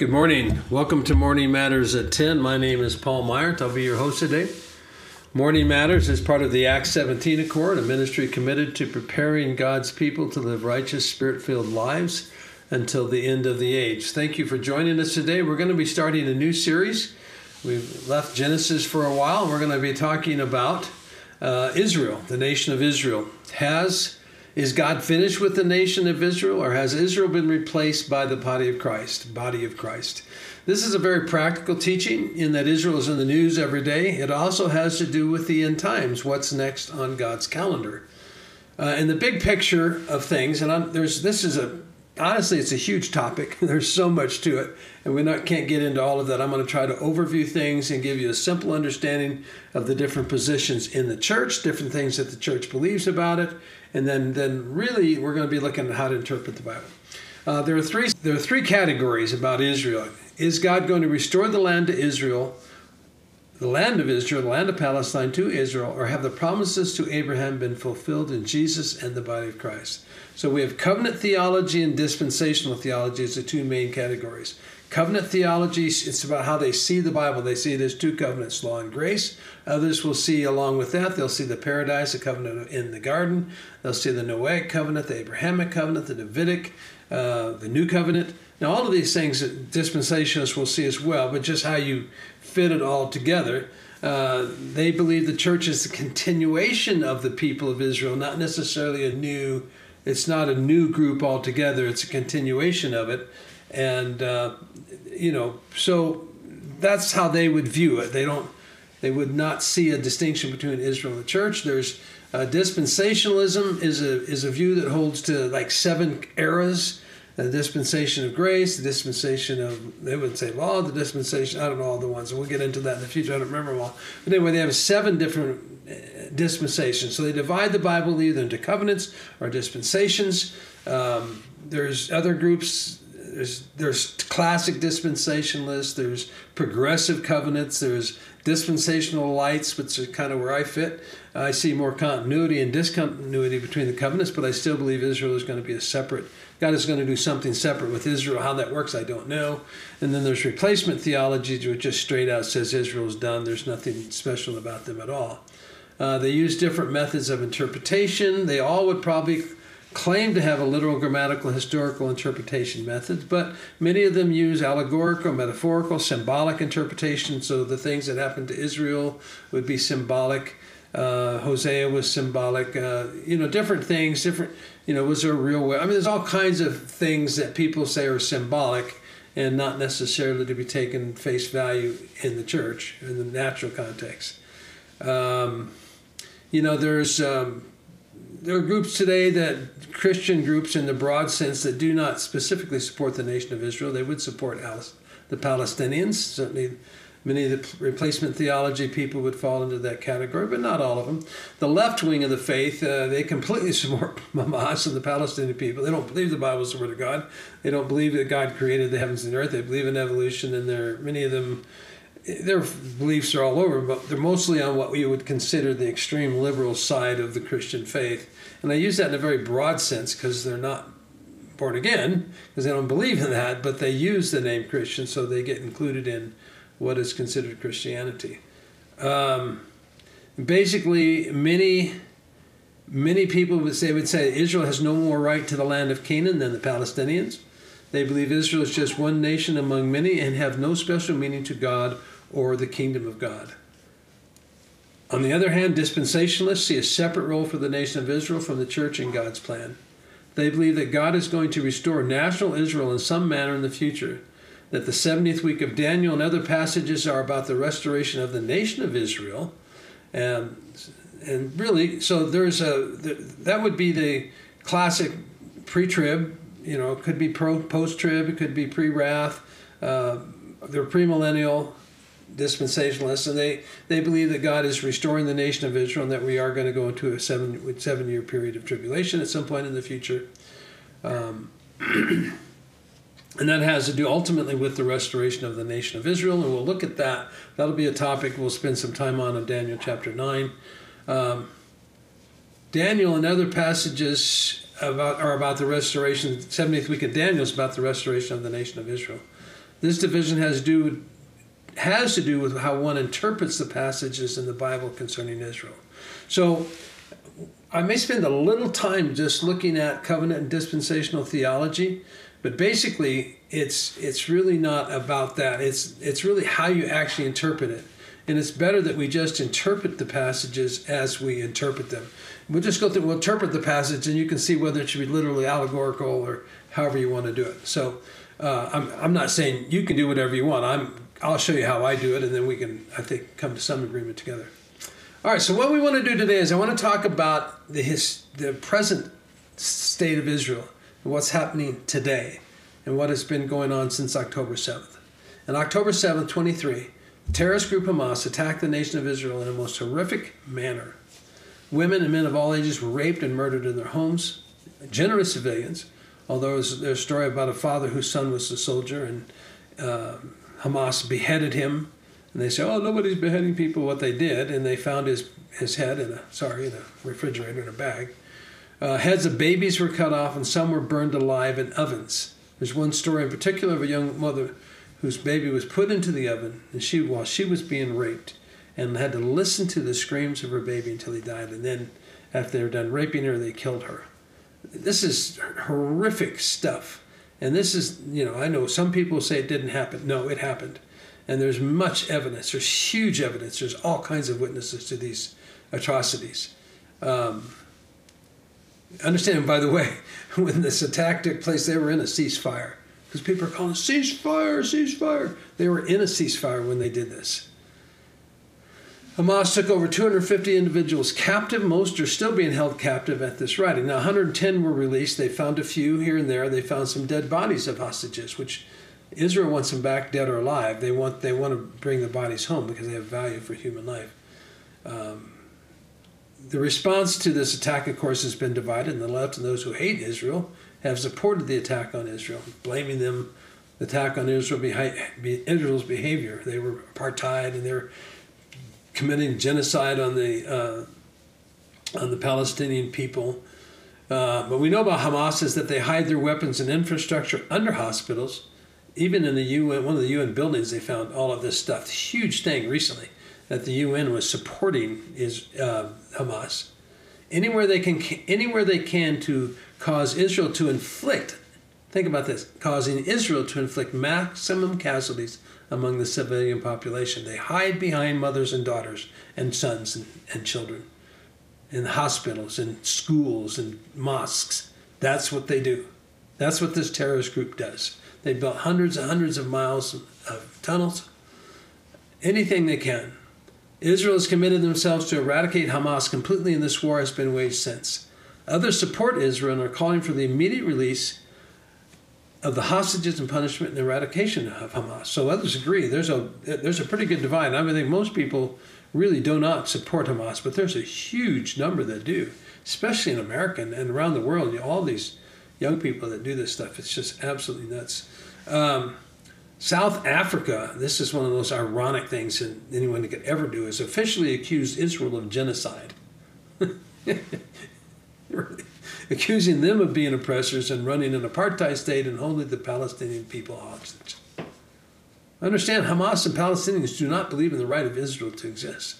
Good morning. Welcome to Morning Matters at 10. My name is Paul Meyert. I'll be your host today. Morning Matters is part of the Acts 17 Accord, a ministry committed to preparing God's people to live righteous, spirit filled lives until the end of the age. Thank you for joining us today. We're going to be starting a new series. We've left Genesis for a while, we're going to be talking about uh, Israel, the nation of Israel. Has is God finished with the nation of Israel, or has Israel been replaced by the body of Christ? Body of Christ. This is a very practical teaching in that Israel is in the news every day. It also has to do with the end times, what's next on God's calendar. Uh, in the big picture of things, and I'm, there's this is a honestly it's a huge topic. There's so much to it, and we not can't get into all of that. I'm going to try to overview things and give you a simple understanding of the different positions in the church, different things that the church believes about it, and then then really we're going to be looking at how to interpret the Bible. Uh, there are three there are three categories about Israel. Is God going to restore the land to Israel, the land of Israel, the land of Palestine to Israel, or have the promises to Abraham been fulfilled in Jesus and the body of Christ? So we have covenant theology and dispensational theology as the two main categories. Covenant theology, it's about how they see the Bible. They see there's two covenants, law and grace. Others will see, along with that, they'll see the paradise, the covenant in the garden. They'll see the Noahic covenant, the Abrahamic covenant, the Davidic, uh, the new covenant. Now, all of these things dispensationalists will see as well, but just how you fit it all together. Uh, they believe the church is the continuation of the people of Israel, not necessarily a new. It's not a new group altogether. It's a continuation of it and uh, you know, so that's how they would view it. They don't, they would not see a distinction between Israel and the church. There's uh, dispensationalism is a is a view that holds to like seven eras. The dispensation of grace, the dispensation of they wouldn't say law, the dispensation I don't know all the ones, we'll get into that in the future. I don't remember them all. But anyway, they have seven different uh, dispensations. So they divide the Bible either into covenants or dispensations. Um, there's other groups there's there's classic dispensationalists, there's progressive covenants, there's dispensational lights, which is kind of where I fit. I see more continuity and discontinuity between the covenants, but I still believe Israel is going to be a separate. God is going to do something separate with Israel. How that works, I don't know. And then there's replacement theology, which just straight out says Israel's done. There's nothing special about them at all. Uh, they use different methods of interpretation. They all would probably claim to have a literal grammatical historical interpretation methods, but many of them use allegorical, metaphorical, symbolic interpretation. So the things that happened to Israel would be symbolic. Uh, Hosea was symbolic. Uh, you know, different things, different. You know, was there a real way? I mean, there's all kinds of things that people say are symbolic and not necessarily to be taken face value in the church in the natural context. Um, you know, there's um, there are groups today that Christian groups in the broad sense that do not specifically support the nation of Israel. They would support the Palestinians. Certainly, many of the replacement theology people would fall into that category, but not all of them. The left wing of the faith, uh, they completely support Hamas and the Palestinian people. They don't believe the Bible is the word of God. They don't believe that God created the heavens and the earth. They believe in evolution, and there many of them their beliefs are all over, but they're mostly on what we would consider the extreme liberal side of the Christian faith. And I use that in a very broad sense because they're not born again, because they don't believe in that, but they use the name Christian, so they get included in what is considered Christianity. Um, basically, many many people would say would say Israel has no more right to the land of Canaan than the Palestinians. They believe Israel is just one nation among many and have no special meaning to God or the kingdom of God. On the other hand, dispensationalists see a separate role for the nation of Israel from the church in God's plan. They believe that God is going to restore national Israel in some manner in the future, that the 70th week of Daniel and other passages are about the restoration of the nation of Israel. And, and really, so there's a, that would be the classic pre trib, you know, it could be post trib, it could be pre wrath, uh, they're premillennial, dispensationalists, and they, they believe that God is restoring the nation of Israel and that we are going to go into a seven seven year period of tribulation at some point in the future. Um, and that has to do ultimately with the restoration of the nation of Israel, and we'll look at that. That'll be a topic we'll spend some time on in Daniel chapter 9. Um, Daniel and other passages about, are about the restoration, 70th week of Daniel is about the restoration of the nation of Israel. This division has do has to do with how one interprets the passages in the Bible concerning Israel. So I may spend a little time just looking at covenant and dispensational theology, but basically it's it's really not about that. It's it's really how you actually interpret it. And it's better that we just interpret the passages as we interpret them. We'll just go through, we'll interpret the passage, and you can see whether it should be literally allegorical or however you want to do it. So uh, I'm, I'm not saying you can do whatever you want. I'm, I'll show you how I do it, and then we can, I think, come to some agreement together. All right, so what we want to do today is I want to talk about the, his, the present state of Israel and what's happening today and what has been going on since October 7th. And October 7th, 23, the terrorist group Hamas attacked the nation of Israel in a most horrific manner. Women and men of all ages were raped and murdered in their homes, generous civilians, although there's a story about a father whose son was a soldier and uh, Hamas beheaded him. And they say, oh, nobody's beheading people. What they did, and they found his, his head in a, sorry, in a refrigerator in a bag. Uh, heads of babies were cut off, and some were burned alive in ovens. There's one story in particular of a young mother whose baby was put into the oven, and she, while she was being raped, and had to listen to the screams of her baby until he died. And then, after they were done raping her, they killed her. This is horrific stuff. And this is, you know, I know some people say it didn't happen. No, it happened. And there's much evidence. There's huge evidence. There's all kinds of witnesses to these atrocities. Um, understand, by the way, when this attack took place, they were in a ceasefire. Because people are calling ceasefire, ceasefire. They were in a ceasefire when they did this. Hamas took over 250 individuals captive. Most are still being held captive at this writing. Now, 110 were released. They found a few here and there. They found some dead bodies of hostages, which Israel wants them back, dead or alive. They want they want to bring the bodies home because they have value for human life. Um, the response to this attack, of course, has been divided. in the left and those who hate Israel have supported the attack on Israel, blaming them the attack on Israel Israel's behavior. They were apartheid and they're committing genocide on the uh, on the Palestinian people. Uh, but we know about Hamas is that they hide their weapons and infrastructure under hospitals. Even in the UN, one of the UN buildings, they found all of this stuff. Huge thing recently that the UN was supporting is uh, Hamas. Anywhere they can, anywhere they can to cause Israel to inflict. Think about this: causing Israel to inflict maximum casualties among the civilian population. They hide behind mothers and daughters and sons and, and children in hospitals and schools and mosques. That's what they do. That's what this terrorist group does. They built hundreds and hundreds of miles of tunnels, anything they can. Israel has committed themselves to eradicate Hamas completely, and this war has been waged since. Others support Israel and are calling for the immediate release of the hostages and punishment and eradication of Hamas. So others agree. There's a there's a pretty good divide. I mean, I think most people really do not support Hamas, but there's a huge number that do, especially in America and around the world. You know, all these young people that do this stuff. It's just absolutely nuts. Um, South Africa, this is one of those ironic things that anyone could ever do, is officially accused Israel of genocide. accusing them of being oppressors and running an apartheid state and holding the Palestinian people hostage. Understand, Hamas and Palestinians do not believe in the right of Israel to exist.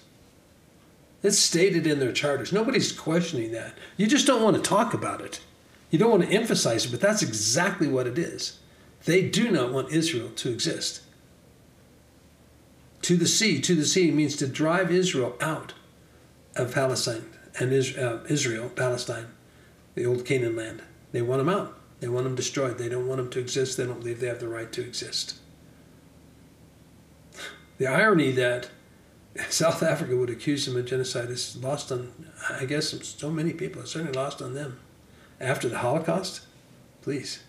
It's stated in their charters. Nobody's questioning that. You just don't want to talk about it. You don't want to emphasize it, but that's exactly what it is. They do not want Israel to exist. To the sea, to the sea means to drive Israel out of Palestine and uh, Israel, Palestine, the old Canaan land. They want them out. They want them destroyed. They don't want them to exist. They don't believe they have the right to exist. The irony that South Africa would accuse them of genocide is lost on, I guess, so many people. It's certainly lost on them. After the Holocaust, please.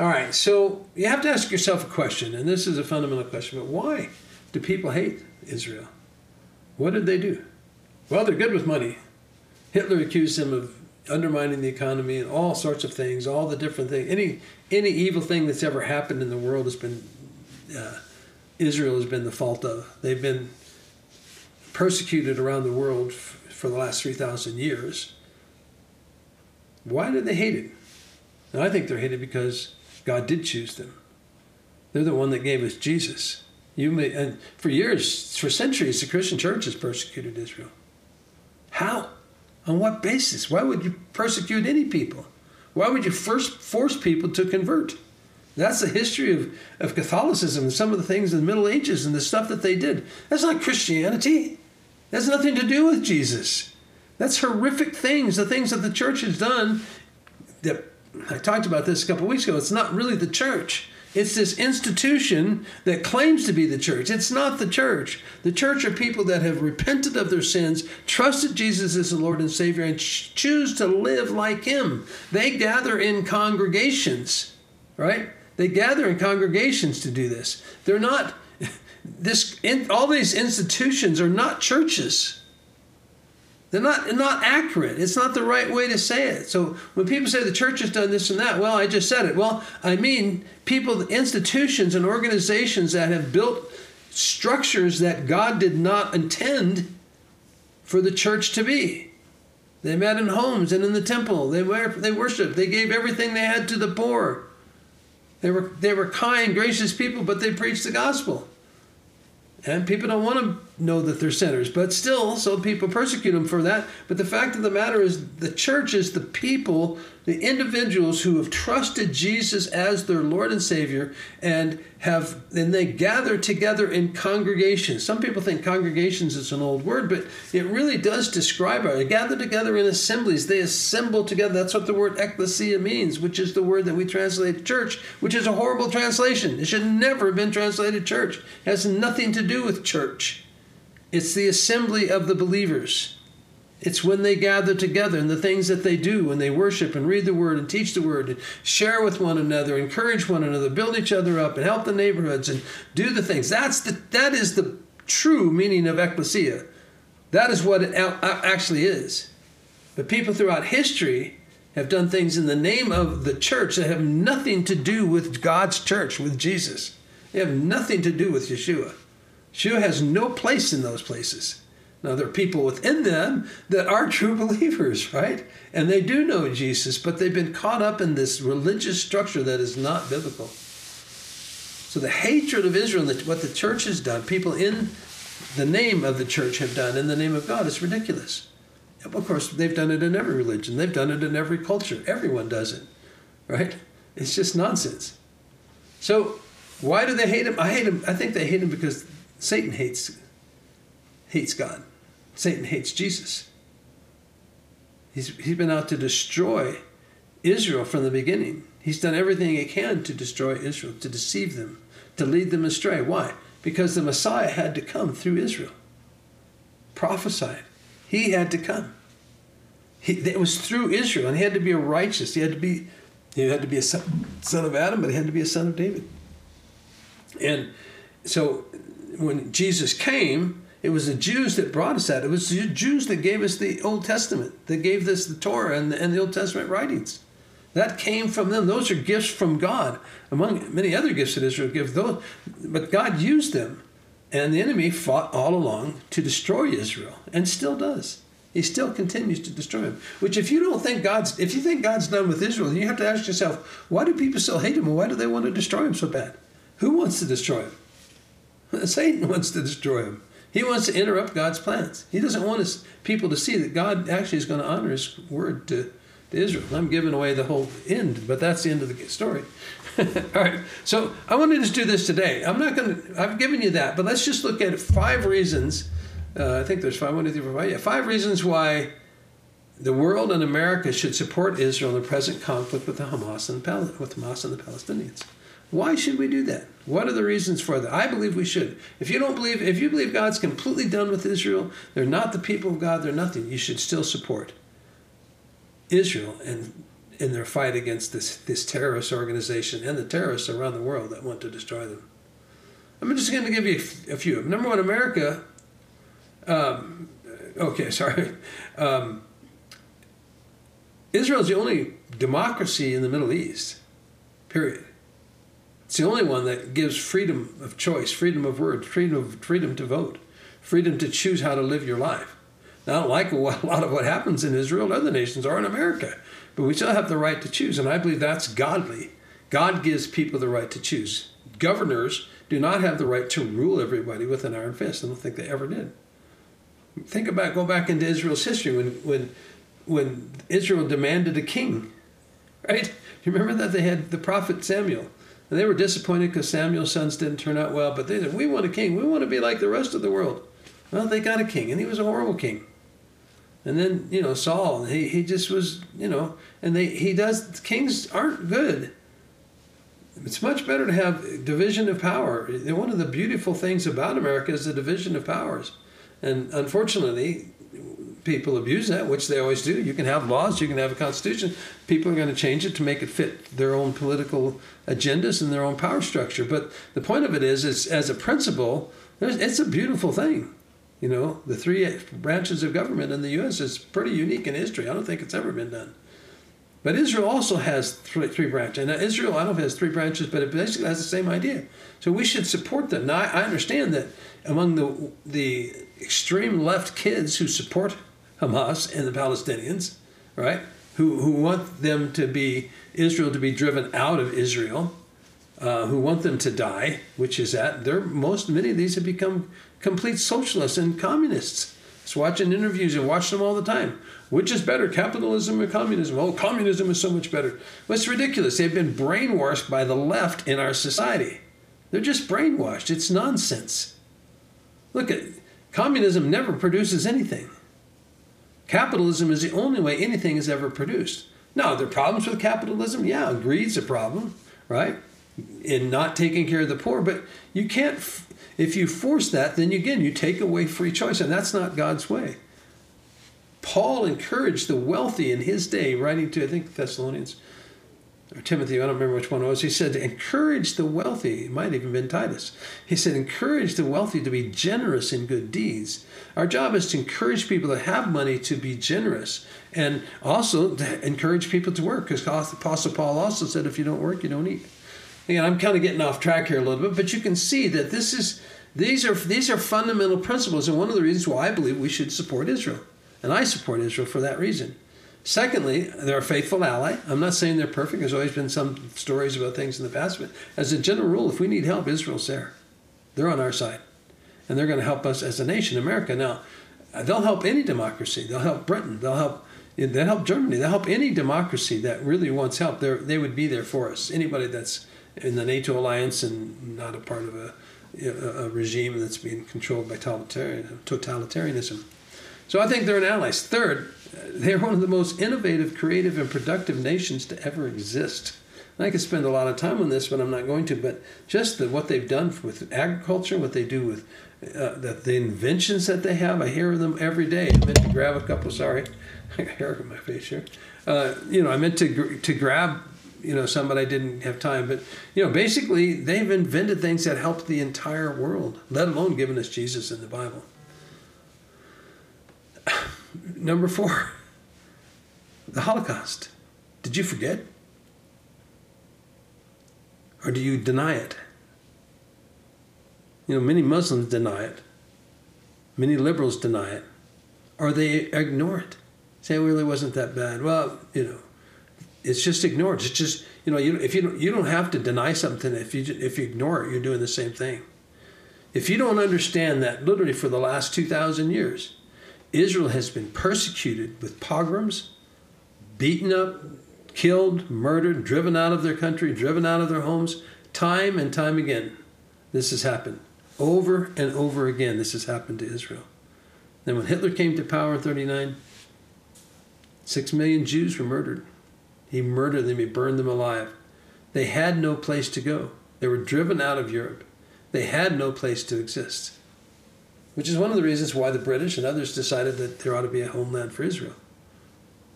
All right, so you have to ask yourself a question, and this is a fundamental question, but why do people hate Israel? What did they do? Well, they're good with money. Hitler accused him of undermining the economy and all sorts of things, all the different things. Any any evil thing that's ever happened in the world has been uh, Israel has been the fault of. They've been persecuted around the world f- for the last three thousand years. Why do they hate it? Now, I think they're hated because God did choose them. They're the one that gave us Jesus. You may, and for years, for centuries, the Christian church has persecuted Israel. How? On what basis? Why would you persecute any people? Why would you first force people to convert? That's the history of, of Catholicism and some of the things in the Middle Ages and the stuff that they did. That's not Christianity. That's nothing to do with Jesus. That's horrific things, the things that the church has done. That I talked about this a couple weeks ago. It's not really the church. It's this institution that claims to be the church. It's not the church. The church are people that have repented of their sins, trusted Jesus as the Lord and Savior, and ch- choose to live like Him. They gather in congregations, right? They gather in congregations to do this. They're not, this, in, all these institutions are not churches. They're not not accurate. It's not the right way to say it. So when people say the church has done this and that, well, I just said it. Well, I mean people, institutions, and organizations that have built structures that God did not intend for the church to be. They met in homes and in the temple. They they worshiped. They gave everything they had to the poor. They were they were kind, gracious people, but they preached the gospel. And people don't want to know that they're sinners, but still, some people persecute them for that. But the fact of the matter is, the church is the people, the individuals who have trusted Jesus as their Lord and Savior and have, and they gather together in congregations. Some people think congregations is an old word, but it really does describe it. They gather together in assemblies. They assemble together. That's what the word ecclesia means, which is the word that we translate church, which is a horrible translation. It should never have been translated church. It has nothing to do with church. It's the assembly of the believers. It's when they gather together and the things that they do when they worship and read the word and teach the word and share with one another, encourage one another, build each other up and help the neighborhoods and do the things. That's the that is the true meaning of ecclesia. That is what it uh, actually is. But people throughout history have done things in the name of the church that have nothing to do with God's church, with Jesus. They have nothing to do with Yeshua. Yeshua has no place in those places. Now, there are people within them that are true believers, right? And they do know Jesus, but they've been caught up in this religious structure that is not biblical. So, the hatred of Israel, what the church has done, people in the name of the church have done in the name of God, is ridiculous. Of course, they've done it in every religion, they've done it in every culture. Everyone does it, right? It's just nonsense. So, why do they hate him? I hate him. I think they hate him because Satan hates hates God. Satan hates Jesus. He's, he's been out to destroy Israel from the beginning. He's done everything he can to destroy Israel, to deceive them, to lead them astray. Why? Because the Messiah had to come through Israel. Prophesied. He had to come. He, it was through Israel, and he had to be a righteous. He had to be, he had to be a son, son of Adam, but he had to be a son of David. And so when Jesus came, it was the Jews that brought us that. It was the Jews that gave us the Old Testament, that gave us the Torah and the, and the Old Testament writings. That came from them. Those are gifts from God, among many other gifts that Israel gives. Those, but God used them, and the enemy fought all along to destroy Israel, and still does. He still continues to destroy them. Which, if you don't think God's, if you think God's done with Israel, you have to ask yourself, why do people still hate him, and why do they want to destroy him so bad? Who wants to destroy him? Satan wants to destroy him. He wants to interrupt God's plans. He doesn't want his people to see that God actually is going to honor his word to, to Israel. I'm giving away the whole end, but that's the end of the story. All right. So I want to just do this today. I'm not going to, I've given you that, but let's just look at five reasons. Uh, I think there's five, one, two, three, four, five. Yeah, five reasons why the world and America should support Israel in the present conflict with the Hamas and the, with Hamas and the Palestinians. Why should we do that? What are the reasons for that? I believe we should. If you don't believe, if you believe God's completely done with Israel, they're not the people of God, they're nothing, you should still support Israel and in their fight against this, this terrorist organization and the terrorists around the world that want to destroy them. I'm just going to give you a few. Number one, America. Um, okay, sorry. Um, Israel is the only democracy in the Middle East, period. It's the only one that gives freedom of choice, freedom of word, freedom of, freedom to vote, freedom to choose how to live your life. Now, I don't like a lot of what happens in Israel, and other nations or in America, but we still have the right to choose, and I believe that's godly. God gives people the right to choose. governors do not have the right to rule everybody with an iron fist. I don't think they ever did. Think about go back into Israel's history when when when Israel demanded a king, right? You remember that they had the prophet Samuel, and they were disappointed because Samuel's sons didn't turn out well. But they said, "We want a king. We want to be like the rest of the world." Well, they got a king, and he was a horrible king. And then you know Saul, he he just was you know, and they he does kings aren't good. It's much better to have division of power. One of the beautiful things about America is the division of powers, and unfortunately, people abuse that, which they always do. You can have laws, you can have a constitution. People are going to change it to make it fit their own political agendas and their own power structure. But the point of it is, is as a principle, it's a beautiful thing. You know, the three branches of government in the U.S. is pretty unique in history. I don't think it's ever been done. But Israel also has three, three branches. And Israel, I don't know if it has three branches, but it basically has the same idea. So we should support them. Now, I, I understand that among the, the extreme left kids who support Hamas and the Palestinians, right, who, who want them to be, Israel to be driven out of Israel, uh, who want them to die, which is that, they're, most, many of these have become complete socialists and communists. Just watching interviews and watch them all the time. Which is better, capitalism or communism? Oh, communism is so much better. Well, it's ridiculous. They've been brainwashed by the left in our society. They're just brainwashed. It's nonsense. Look at communism never produces anything. Capitalism is the only way anything is ever produced. Now, are there problems with capitalism? Yeah, greed's a problem, right? In not taking care of the poor, but you can't if you force that, then again, you take away free choice, and that's not God's way. Paul encouraged the wealthy in his day, writing to, I think, Thessalonians or Timothy, I don't remember which one it was. He said, encourage the wealthy. It might have even been Titus. He said, encourage the wealthy to be generous in good deeds. Our job is to encourage people that have money to be generous and also to encourage people to work because Apostle Paul also said, if you don't work, you don't eat. Again, I'm kind of getting off track here a little bit, but you can see that this is these are these are fundamental principles, and one of the reasons why I believe we should support Israel, and I support Israel for that reason. Secondly, they're a faithful ally. I'm not saying they're perfect. There's always been some stories about things in the past, but as a general rule, if we need help, Israel's there. They're on our side, and they're going to help us as a nation, America. Now, they'll help any democracy. They'll help Britain. They'll help. They'll help Germany. They'll help any democracy that really wants help. They they would be there for us. Anybody that's in the NATO alliance and not a part of a, a regime that's being controlled by totalitarianism. So I think they're an ally. Third, they're one of the most innovative, creative, and productive nations to ever exist. And I could spend a lot of time on this, but I'm not going to. But just the, what they've done with agriculture, what they do with uh, the, the inventions that they have, I hear them every day. I meant to grab a couple. Sorry, I got hair on my face here. Uh, you know, I meant to to grab you know some, but I didn't have time. But you know, basically, they've invented things that helped the entire world, let alone giving us Jesus in the Bible. Number four, the Holocaust. Did you forget? Or do you deny it? You know, many Muslims deny it. Many liberals deny it. Or they ignore it. Say it really wasn't that bad. Well, you know, it's just ignored. It's just you know, you, if you don't, you don't have to deny something. If you if you ignore it, you're doing the same thing. If you don't understand that, literally for the last two thousand years, Israel has been persecuted with pogroms, beaten up, killed, murdered, driven out of their country, driven out of their homes, time and time again. This has happened over and over again. This has happened to Israel. Then when Hitler came to power in 39, six million Jews were murdered. He murdered them, he burned them alive. They had no place to go. They were driven out of Europe. They had no place to exist. Which is one of the reasons why the British and others decided that there ought to be a homeland for Israel.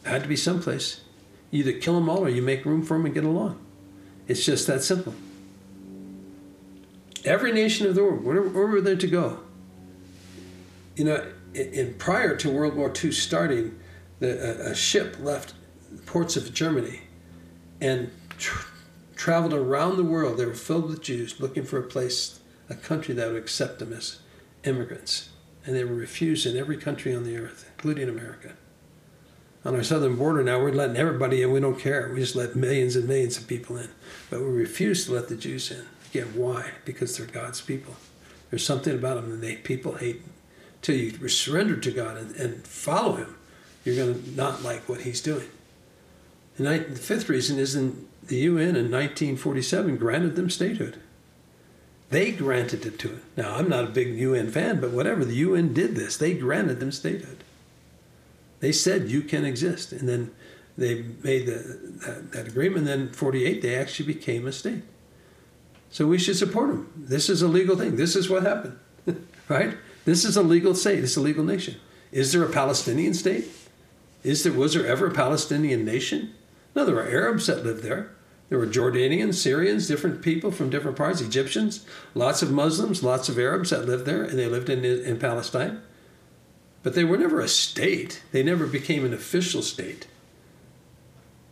It had to be someplace. You either kill them all or you make room for them and get along. It's just that simple. Every nation of the world, wherever, wherever they're to go, you know, in, in prior to World War II starting, the, a, a ship left the ports of Germany and tra- traveled around the world. They were filled with Jews looking for a place, a country that would accept them as immigrants. And they were refused in every country on the earth, including America. On our southern border now, we're letting everybody in. We don't care. We just let millions and millions of people in. But we refuse to let the Jews in. Again, why? Because they're God's people. There's something about them that people hate. Till you surrender to God and, and follow Him, you're going to not like what He's doing. And I, the fifth reason is in the UN in 1947 granted them statehood. They granted it to it. Now, I'm not a big UN fan, but whatever, the UN did this. They granted them statehood. They said you can exist. And then they made the, that, that agreement. Then 48, they actually became a state. So we should support them. This is a legal thing. This is what happened, right? This is a legal state. It's a legal nation. Is there a Palestinian state? Is there was there ever a Palestinian nation? No, there were Arabs that lived there. There were Jordanians, Syrians, different people from different parts, Egyptians, lots of Muslims, lots of Arabs that lived there, and they lived in, in Palestine. But they were never a state. They never became an official state.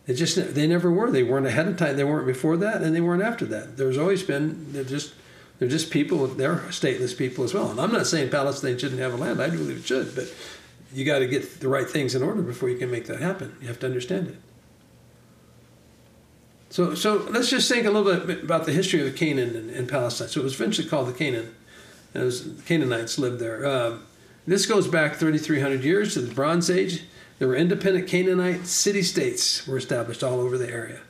They just they never were. They weren't ahead of time. They weren't before that, and they weren't after that. There's always been they're just they're just people. They're stateless people as well. And I'm not saying Palestine shouldn't have a land. I believe it should, but you got to get the right things in order before you can make that happen. You have to understand it. So, so let's just think a little bit about the history of Canaan and, Palestine. So it was eventually called the Canaan. And was Canaanites lived there. Uh, this goes back 3,300 years to the Bronze Age. There were independent Canaanite city-states were established all over the area.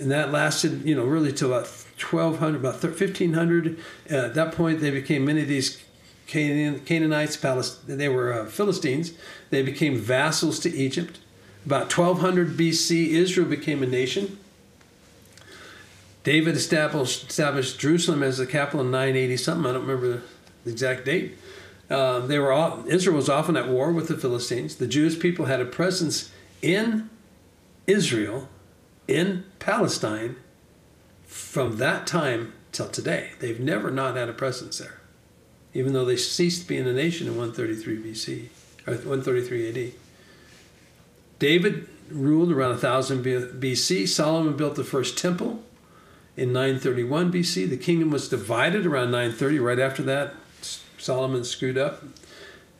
And that lasted, you know, really till about 1200, about 1500. Uh, at that point, they became many of these Canaan, Canaanites, Palest- they were uh, Philistines. They became vassals to Egypt. About 1200 BC, Israel became a nation. David established, established Jerusalem as the capital in 980 something. I don't remember the exact date. Uh, they were all, Israel was often at war with the Philistines. The Jewish people had a presence in Israel, in Palestine, from that time till today. They've never not had a presence there, even though they ceased being a nation in 133 BC or 133 AD. David ruled around 1000 BC. Solomon built the first temple in 931 BC. The kingdom was divided around 930. Right after that, Solomon screwed up.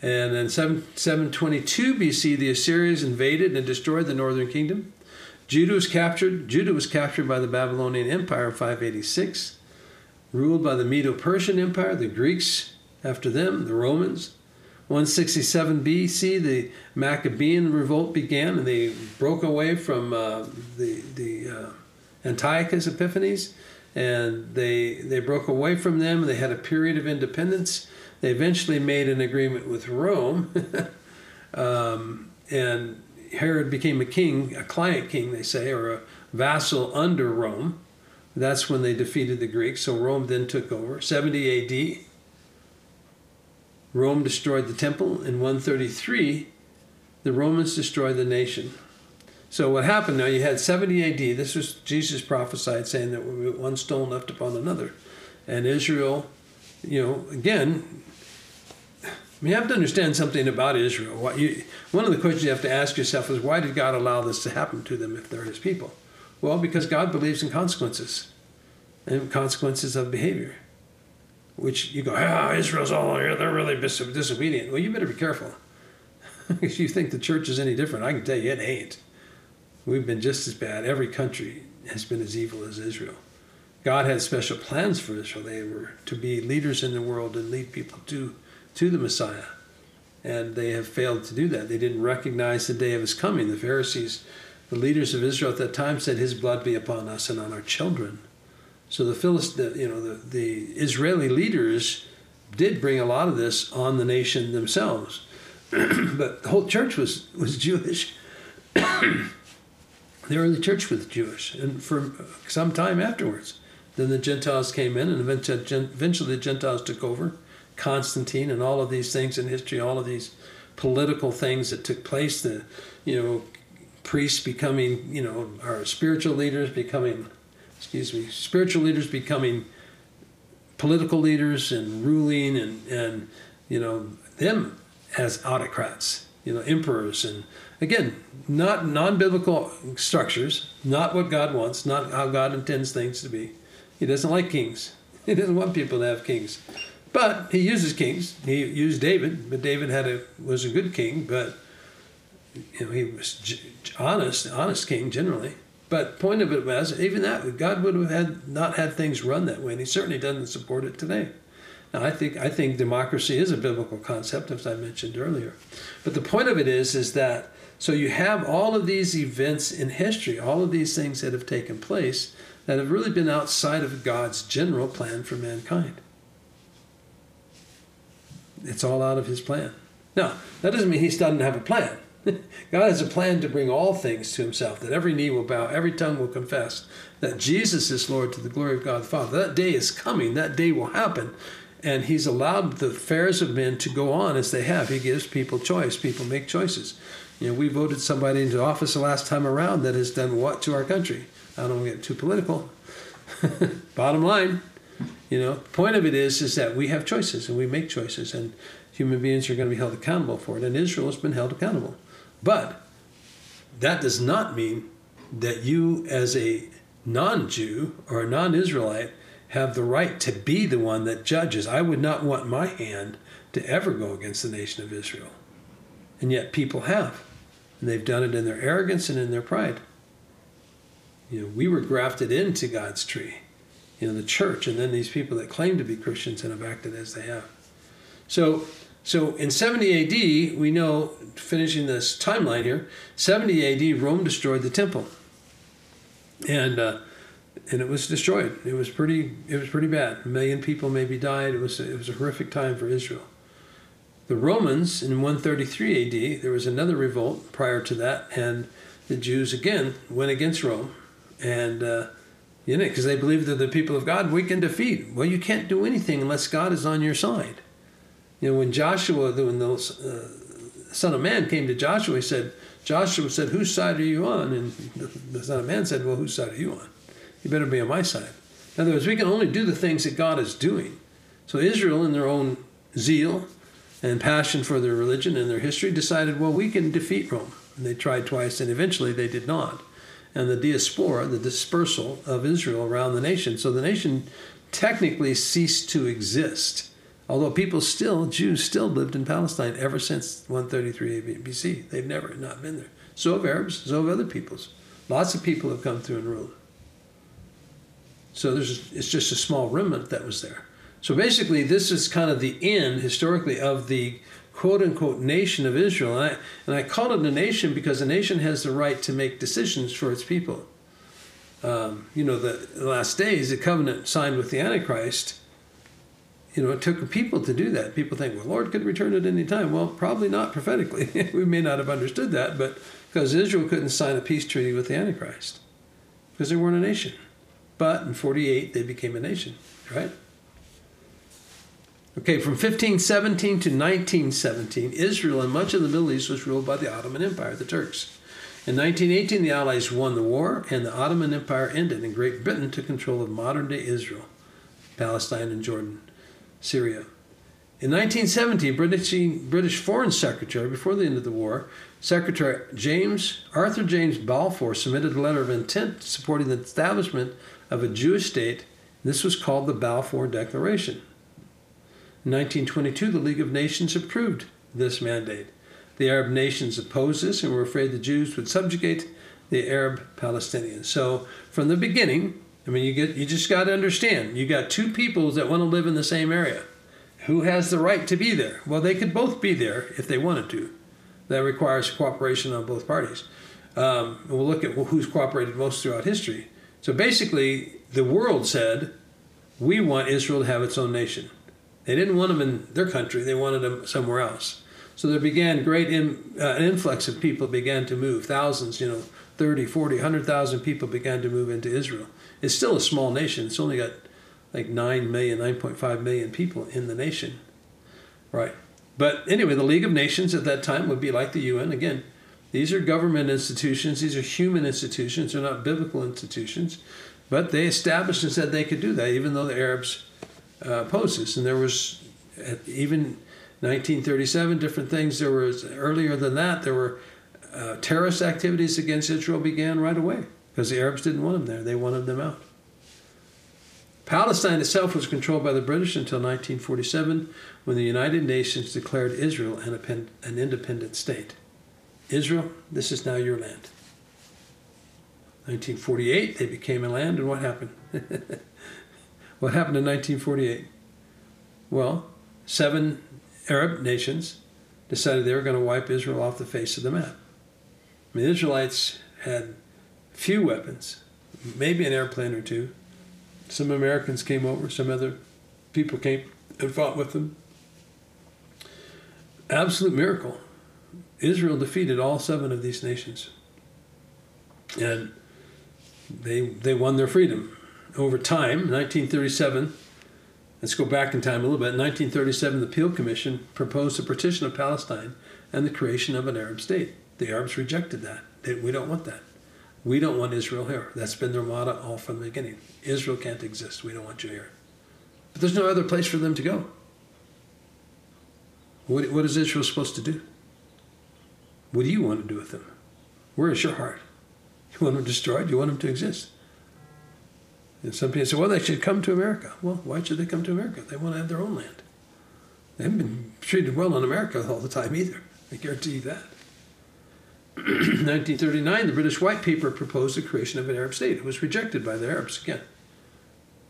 And then 7, 722 BC, the Assyrians invaded and destroyed the northern kingdom. Judah was captured. Judah was captured by the Babylonian Empire in 586, ruled by the Medo-Persian Empire, the Greeks after them, the Romans. 167 BC, the Maccabean revolt began, and they broke away from uh, the the uh, Antiochus Epiphanes, and they they broke away from them. And they had a period of independence. They eventually made an agreement with Rome, um, and Herod became a king, a client king, they say, or a vassal under Rome. That's when they defeated the Greeks. So Rome then took over. 70 A.D. Rome destroyed the temple. In 133, the Romans destroyed the nation. So what happened now, you had 70 AD, this was Jesus prophesied saying that one stone left upon another. And Israel, you know, again, you have to understand something about Israel. You, one of the questions you have to ask yourself is why did God allow this to happen to them if they're his people? Well, because God believes in consequences and consequences of behavior which you go, ah, Israel's all here, they're really disobedient. Well, you better be careful. if you think the church is any different, I can tell you it ain't. We've been just as bad. Every country has been as evil as Israel. God had special plans for Israel. They were to be leaders in the world and lead people to, to the Messiah. And they have failed to do that. They didn't recognize the day of his coming. The Pharisees, the leaders of Israel at that time, said, His blood be upon us and on our children. So the Philist, you know, the, the Israeli leaders did bring a lot of this on the nation themselves, but the whole church was was Jewish. the early church was Jewish, and for some time afterwards, then the Gentiles came in, and eventually the Gentiles took over. Constantine and all of these things in history, all of these political things that took place. The you know priests becoming you know our spiritual leaders becoming excuse me, spiritual leaders becoming political leaders and ruling and, and you know, them as autocrats, you know, emperors. And again, not non biblical structures, not what God wants, not how God intends things to be. He doesn't like kings, he doesn't want people to have kings. But he uses kings. He used David, but David had a was a good king, but you know he was honest, honest king generally. But point of it was, even that, God would have had not had things run that way, and He certainly doesn't support it today. Now, I think I think democracy is a biblical concept, as I mentioned earlier. But the point of it is, is that so you have all of these events in history, all of these things that have taken place that have really been outside of God's general plan for mankind. It's all out of His plan. Now, that doesn't mean He doesn't have a plan. God has a plan to bring all things to himself, that every knee will bow, every tongue will confess that Jesus is Lord to the glory of God the Father. That day is coming, that day will happen. And he's allowed the affairs of men to go on as they have. He gives people choice. People make choices. You know, we voted somebody into office the last time around that has done what to our country. I don't want to get too political. Bottom line, you know, the point of it is is that we have choices and we make choices and human beings are going to be held accountable for it. And Israel has been held accountable. But that does not mean that you, as a non Jew or a non Israelite, have the right to be the one that judges. I would not want my hand to ever go against the nation of Israel. And yet people have. And they've done it in their arrogance and in their pride. You know, we were grafted into God's tree, you know, the church, and then these people that claim to be Christians and have acted as they have. So so in 70 AD, we know, finishing this timeline here, 70 AD, Rome destroyed the temple, and uh, and it was destroyed. It was pretty. It was pretty bad. A million people maybe died. It was it was a horrific time for Israel. The Romans in 133 AD, there was another revolt prior to that, and the Jews again went against Rome, and uh, you know because they believed that the people of God we can defeat. Well, you can't do anything unless God is on your side. You know, when Joshua, when the uh, Son of Man came to Joshua, he said, Joshua said, Whose side are you on? And the Son of Man said, Well, whose side are you on? You better be on my side. In other words, we can only do the things that God is doing. So Israel, in their own zeal and passion for their religion and their history, decided, well, we can defeat Rome. And they tried twice, and eventually they did not. And the diaspora, the dispersal of Israel around the nation. So the nation technically ceased to exist Although people still, Jews still lived in Palestine ever since 133 BC. They've never not been there. So have Arabs, so have other peoples. Lots of people have come through and ruled. So there's it's just a small remnant that was there. So basically, this is kind of the end historically of the quote unquote nation of Israel. And I, and I call it a nation because a nation has the right to make decisions for its people. Um, you know, the, the last days, the covenant signed with the Antichrist you know, it took people to do that. People think, well, Lord could return at any time. Well, probably not prophetically. we may not have understood that, but because Israel couldn't sign a peace treaty with the Antichrist because they weren't a nation. But in 48, they became a nation, right? Okay, from 1517 to 1917, Israel and much of the Middle East was ruled by the Ottoman Empire, the Turks. In 1918, the Allies won the war, and the Ottoman Empire ended, and Great Britain took control of modern day Israel, Palestine, and Jordan. Syria. In 1917, British, British Foreign Secretary, before the end of the war, Secretary James Arthur James Balfour submitted a letter of intent supporting the establishment of a Jewish state. This was called the Balfour Declaration. In 1922, the League of Nations approved this mandate. The Arab nations opposed this and were afraid the Jews would subjugate the Arab Palestinians. So, from the beginning, I mean, you get you just got to understand. You got two peoples that want to live in the same area. Who has the right to be there? Well, they could both be there if they wanted to. That requires cooperation on both parties. Um, we'll look at who's cooperated most throughout history. So basically, the world said, "We want Israel to have its own nation." They didn't want them in their country; they wanted them somewhere else. So there began great in, uh, an influx of people began to move. Thousands, you know, 30, 40, 100,000 people began to move into Israel. It's still a small nation. It's only got like 9 million, 9.5 million people in the nation. Right. But anyway, the League of Nations at that time would be like the UN. Again, these are government institutions, these are human institutions, they're not biblical institutions. But they established and said they could do that, even though the Arabs uh, opposed this. And there was, even 1937, different things. There was, earlier than that, there were uh, terrorist activities against Israel began right away because the Arabs didn't want them there. They wanted them out. Palestine itself was controlled by the British until 1947 when the United Nations declared Israel an, an independent state. Israel, this is now your land. 1948, they became a land, and what happened? what happened in 1948? Well, seven Arab nations decided they were going to wipe Israel off the face of the map. I mean, the Israelites had few weapons, maybe an airplane or two. Some Americans came over, some other people came and fought with them. Absolute miracle. Israel defeated all seven of these nations. And they, they won their freedom. Over time, 1937, let's go back in time a little bit. In 1937, the Peel Commission proposed a partition of Palestine and the creation of an Arab state. The Arabs rejected that. They, we don't want that. We don't want Israel here. That's been their motto all from the beginning. Israel can't exist. We don't want you here. But there's no other place for them to go. What, what is Israel supposed to do? What do you want to do with them? Where is your heart? You want them destroyed? You want them to exist? And some people say, well, they should come to America. Well, why should they come to America? They want to have their own land. They haven't been treated well in America all the time either. I guarantee you that. 1939, the British White Paper proposed the creation of an Arab state. It was rejected by the Arabs again.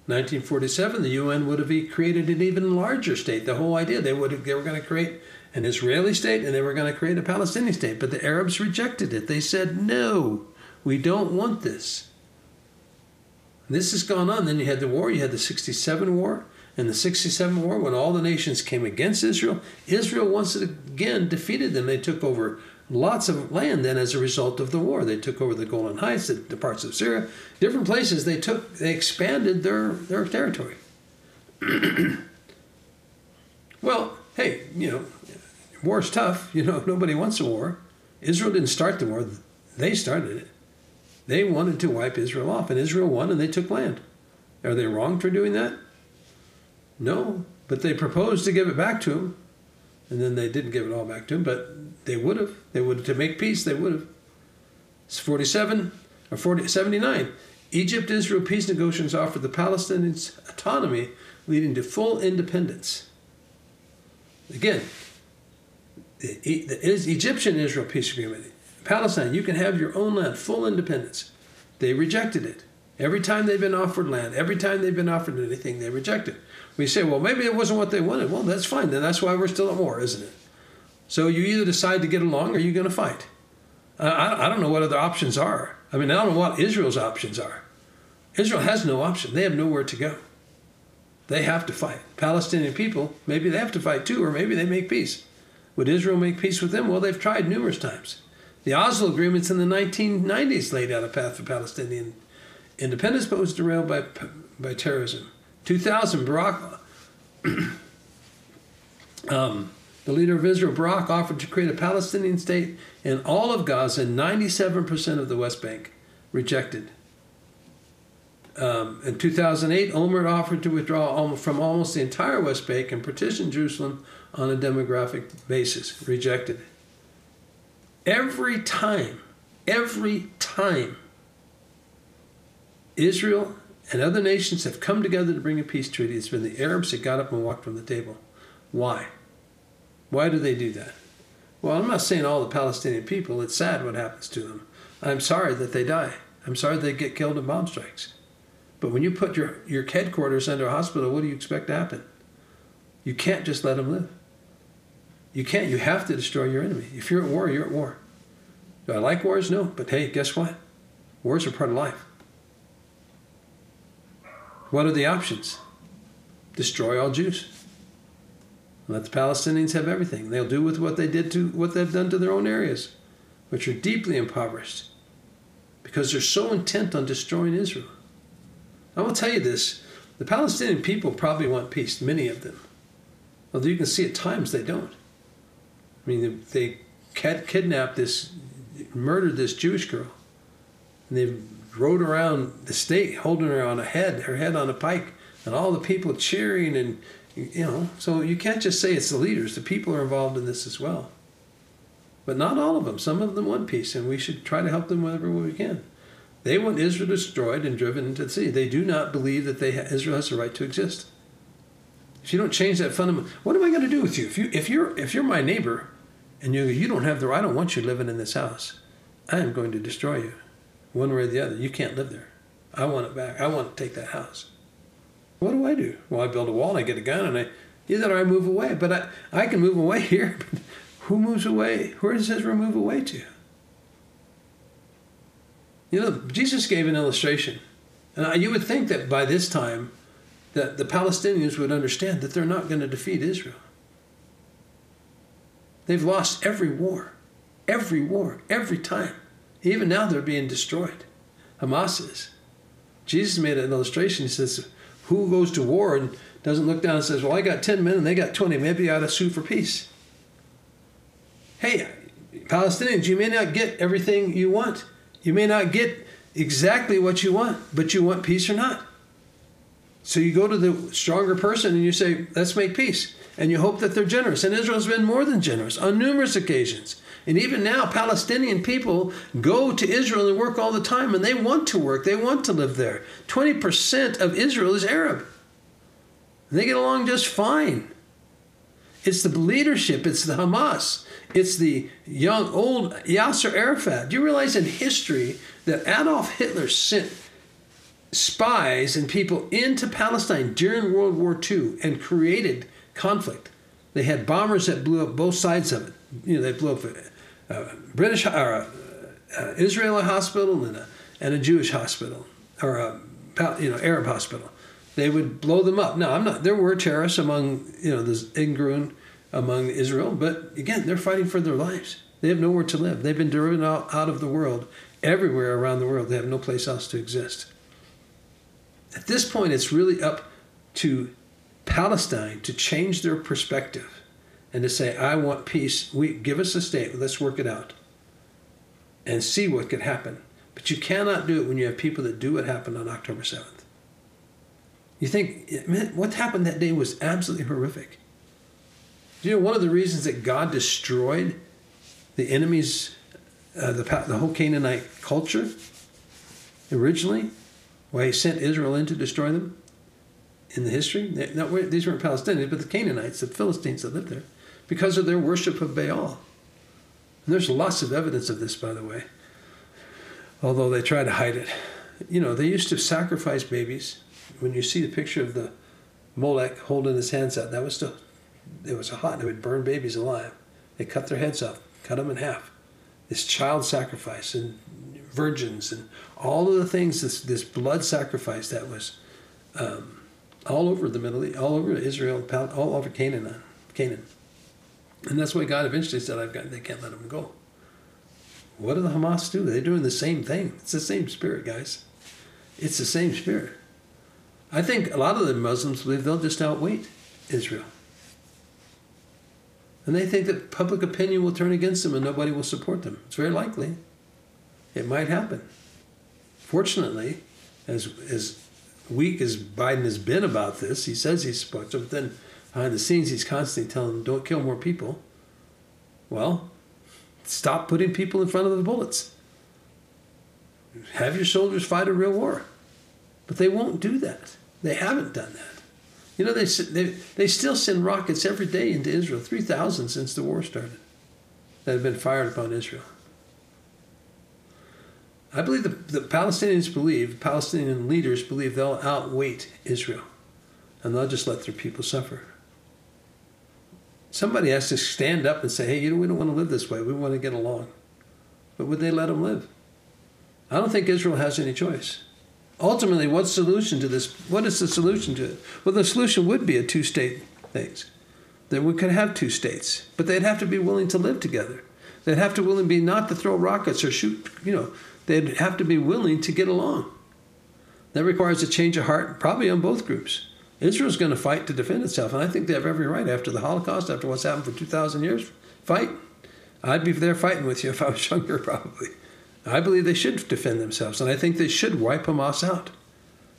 1947, the UN would have created an even larger state. The whole idea they would have, they were going to create an Israeli state and they were going to create a Palestinian state, but the Arabs rejected it. They said, "No, we don't want this." This has gone on. Then you had the war. You had the 67 war. And the 67 war, when all the nations came against Israel, Israel once again defeated them. They took over lots of land then as a result of the war. They took over the Golan Heights, the, the parts of Syria, different places. They took, they expanded their, their territory. well, hey, you know, war's tough. You know, nobody wants a war. Israel didn't start the war, they started it. They wanted to wipe Israel off, and Israel won and they took land. Are they wrong for doing that? No, but they proposed to give it back to them, and then they didn't give it all back to them, but they would have. They would to make peace. They would have. It's 47 or 40, 79. Egypt Israel peace negotiations offered the Palestinians autonomy, leading to full independence. Again, the, the Egyptian Israel peace agreement. Palestine, you can have your own land, full independence. They rejected it. Every time they've been offered land, every time they've been offered anything, they reject it. We say, well, maybe it wasn't what they wanted. Well, that's fine. Then that's why we're still at war, isn't it? So you either decide to get along or you're going to fight. I, I don't know what other options are. I mean, I don't know what Israel's options are. Israel has no option. They have nowhere to go. They have to fight. Palestinian people, maybe they have to fight too, or maybe they make peace. Would Israel make peace with them? Well, they've tried numerous times. The Oslo agreements in the 1990s laid out a path for Palestinian independence, but was derailed by, by terrorism. 2000, Barak um, the leader of Israel, Barak, offered to create a Palestinian state in all of Gaza and 97% of the West Bank. Rejected. Um, in 2008, Olmert offered to withdraw from almost the entire West Bank and partition Jerusalem on a demographic basis. Rejected. Every time, every time, Israel and other nations have come together to bring a peace treaty, it's been the Arabs that got up and walked from the table. Why? Why do they do that? Well, I'm not saying all the Palestinian people. It's sad what happens to them. I'm sorry that they die. I'm sorry they get killed in bomb strikes. But when you put your, your headquarters under a hospital, what do you expect to happen? You can't just let them live. You can't. You have to destroy your enemy. If you're at war, you're at war. Do I like wars? No. But hey, guess what? Wars are part of life. What are the options? Destroy all Jews. Let the Palestinians have everything. They'll do with what they did to what they've done to their own areas, which are deeply impoverished, because they're so intent on destroying Israel. I will tell you this: the Palestinian people probably want peace, many of them. Although you can see at times they don't. I mean, they, they kidnapped this, murdered this Jewish girl, and they rode around the state holding her on a head, her head on a pike, and all the people cheering and you know, so you can't just say it's the leaders. The people are involved in this as well. But not all of them. Some of them want peace, and we should try to help them whenever we can. They want Israel destroyed and driven into the sea. They do not believe that they ha- Israel has the right to exist. If you don't change that fundamental, what am I going to do with you? If you if you're if you're my neighbor, and you you don't have the right, I don't want you living in this house. I am going to destroy you. one way or the other. You can't live there. I want it back. I want to take that house. What do I do? Well, I build a wall and I get a gun and I either I move away, but I, I can move away here. Who moves away? Where does Israel move away to? You know, Jesus gave an illustration, and you would think that by this time, that the Palestinians would understand that they're not going to defeat Israel. They've lost every war, every war, every time. Even now, they're being destroyed. Hamas is. Jesus made an illustration. He says, Who goes to war and doesn't look down and says, Well, I got 10 men and they got 20. Maybe I ought to sue for peace. Hey, Palestinians, you may not get everything you want. You may not get exactly what you want, but you want peace or not. So you go to the stronger person and you say, Let's make peace. And you hope that they're generous. And Israel's been more than generous on numerous occasions. And even now, Palestinian people go to Israel and work all the time, and they want to work, they want to live there. 20% of Israel is Arab. They get along just fine. It's the leadership, it's the Hamas, it's the young, old Yasser Arafat. Do you realize in history that Adolf Hitler sent spies and people into Palestine during World War II and created conflict? They had bombers that blew up both sides of it. You know, they blew up a British or a, a Israeli hospital and a, and a Jewish hospital or a you know Arab hospital. They would blow them up. Now, I'm not. There were terrorists among you know the Irgun among Israel, but again, they're fighting for their lives. They have nowhere to live. They've been driven out, out of the world, everywhere around the world. They have no place else to exist. At this point, it's really up to Palestine to change their perspective and to say, I want peace. We give us a state, let's work it out. And see what could happen. But you cannot do it when you have people that do what happened on October 7th. You think, man, what happened that day was absolutely horrific. Do you know one of the reasons that God destroyed the enemies, uh, the, the whole Canaanite culture originally? Why he sent Israel in to destroy them in the history? They, not, these weren't Palestinians, but the Canaanites, the Philistines that lived there, because of their worship of Baal. And there's lots of evidence of this, by the way, although they try to hide it. You know, they used to sacrifice babies. When you see the picture of the Molech holding his hands out, that was still it was hot. They would burn babies alive. They cut their heads off, cut them in half. This child sacrifice and virgins and all of the things, this, this blood sacrifice that was um, all over the Middle East, all over Israel, all over Canaan, Canaan. And that's why God eventually said, I've got, they can't let them go. What do the Hamas do? They're doing the same thing. It's the same spirit, guys. It's the same spirit. I think a lot of the Muslims believe they'll just outweight Israel. And they think that public opinion will turn against them and nobody will support them. It's very likely. It might happen. Fortunately, as, as weak as Biden has been about this, he says he supports them, but then behind the scenes he's constantly telling them, don't kill more people. Well, stop putting people in front of the bullets. Have your soldiers fight a real war. But they won't do that. They haven't done that. You know, they, they, they still send rockets every day into Israel, 3,000 since the war started, that have been fired upon Israel. I believe the, the Palestinians believe, Palestinian leaders believe they'll outweight Israel and they'll just let their people suffer. Somebody has to stand up and say, hey, you know, we don't want to live this way. We want to get along. But would they let them live? I don't think Israel has any choice ultimately, what solution to this? What is the solution to it? Well, the solution would be a two-state things. That we could have two states, but they'd have to be willing to live together. They'd have to willing be not to throw rockets or shoot. You know, they'd have to be willing to get along. That requires a change of heart, probably on both groups. Israel's going to fight to defend itself, and I think they have every right after the Holocaust, after what's happened for 2,000 years. Fight. I'd be there fighting with you if I was younger, probably. I believe they should defend themselves, and I think they should wipe Hamas out.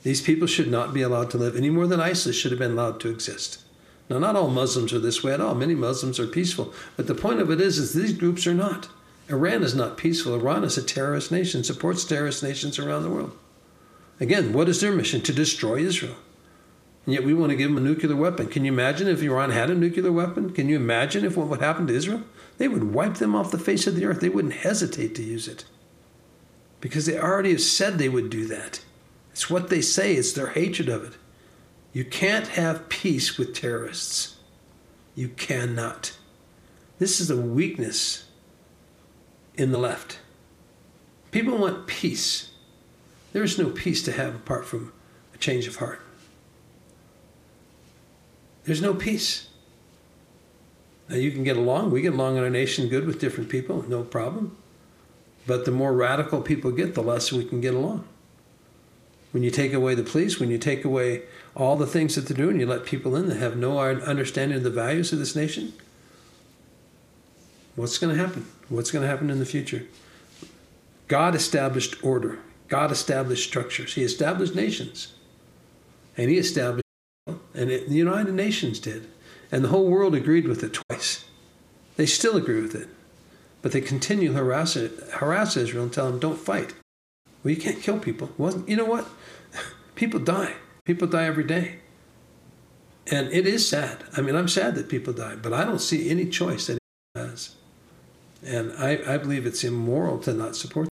These people should not be allowed to live any more than ISIS should have been allowed to exist. Now, not all Muslims are this way at all. Many Muslims are peaceful, but the point of it is, is these groups are not. Iran is not peaceful. Iran is a terrorist nation, supports terrorist nations around the world. Again, what is their mission? To destroy Israel. And yet we want to give them a nuclear weapon. Can you imagine if Iran had a nuclear weapon? Can you imagine if what would happen to Israel? They would wipe them off the face of the earth. They wouldn't hesitate to use it. because they already have said they would do that. It's what they say, it's their hatred of it. You can't have peace with terrorists. You cannot. This is a weakness in the left. People want peace. There is no peace to have apart from a change of heart. There's no peace. Now you can get along. We get along in our nation good with different people, no problem. But the more radical people get, the less we can get along. When you take away the police, when you take away all the things that they're doing, you let people in that have no understanding of the values of this nation, what's going to happen? What's going to happen in the future? God established order. God established structures. He established nations. And he established, and it, the United Nations did. And the whole world agreed with it twice. They still agree with it. But they continue harass, harass Israel and tell them, don't fight. Well, you can't kill people. Well, you know what? People die. People die every day. And it is sad. I mean, I'm sad that people die, but I don't see any choice that he has. And I, I believe it's immoral to not support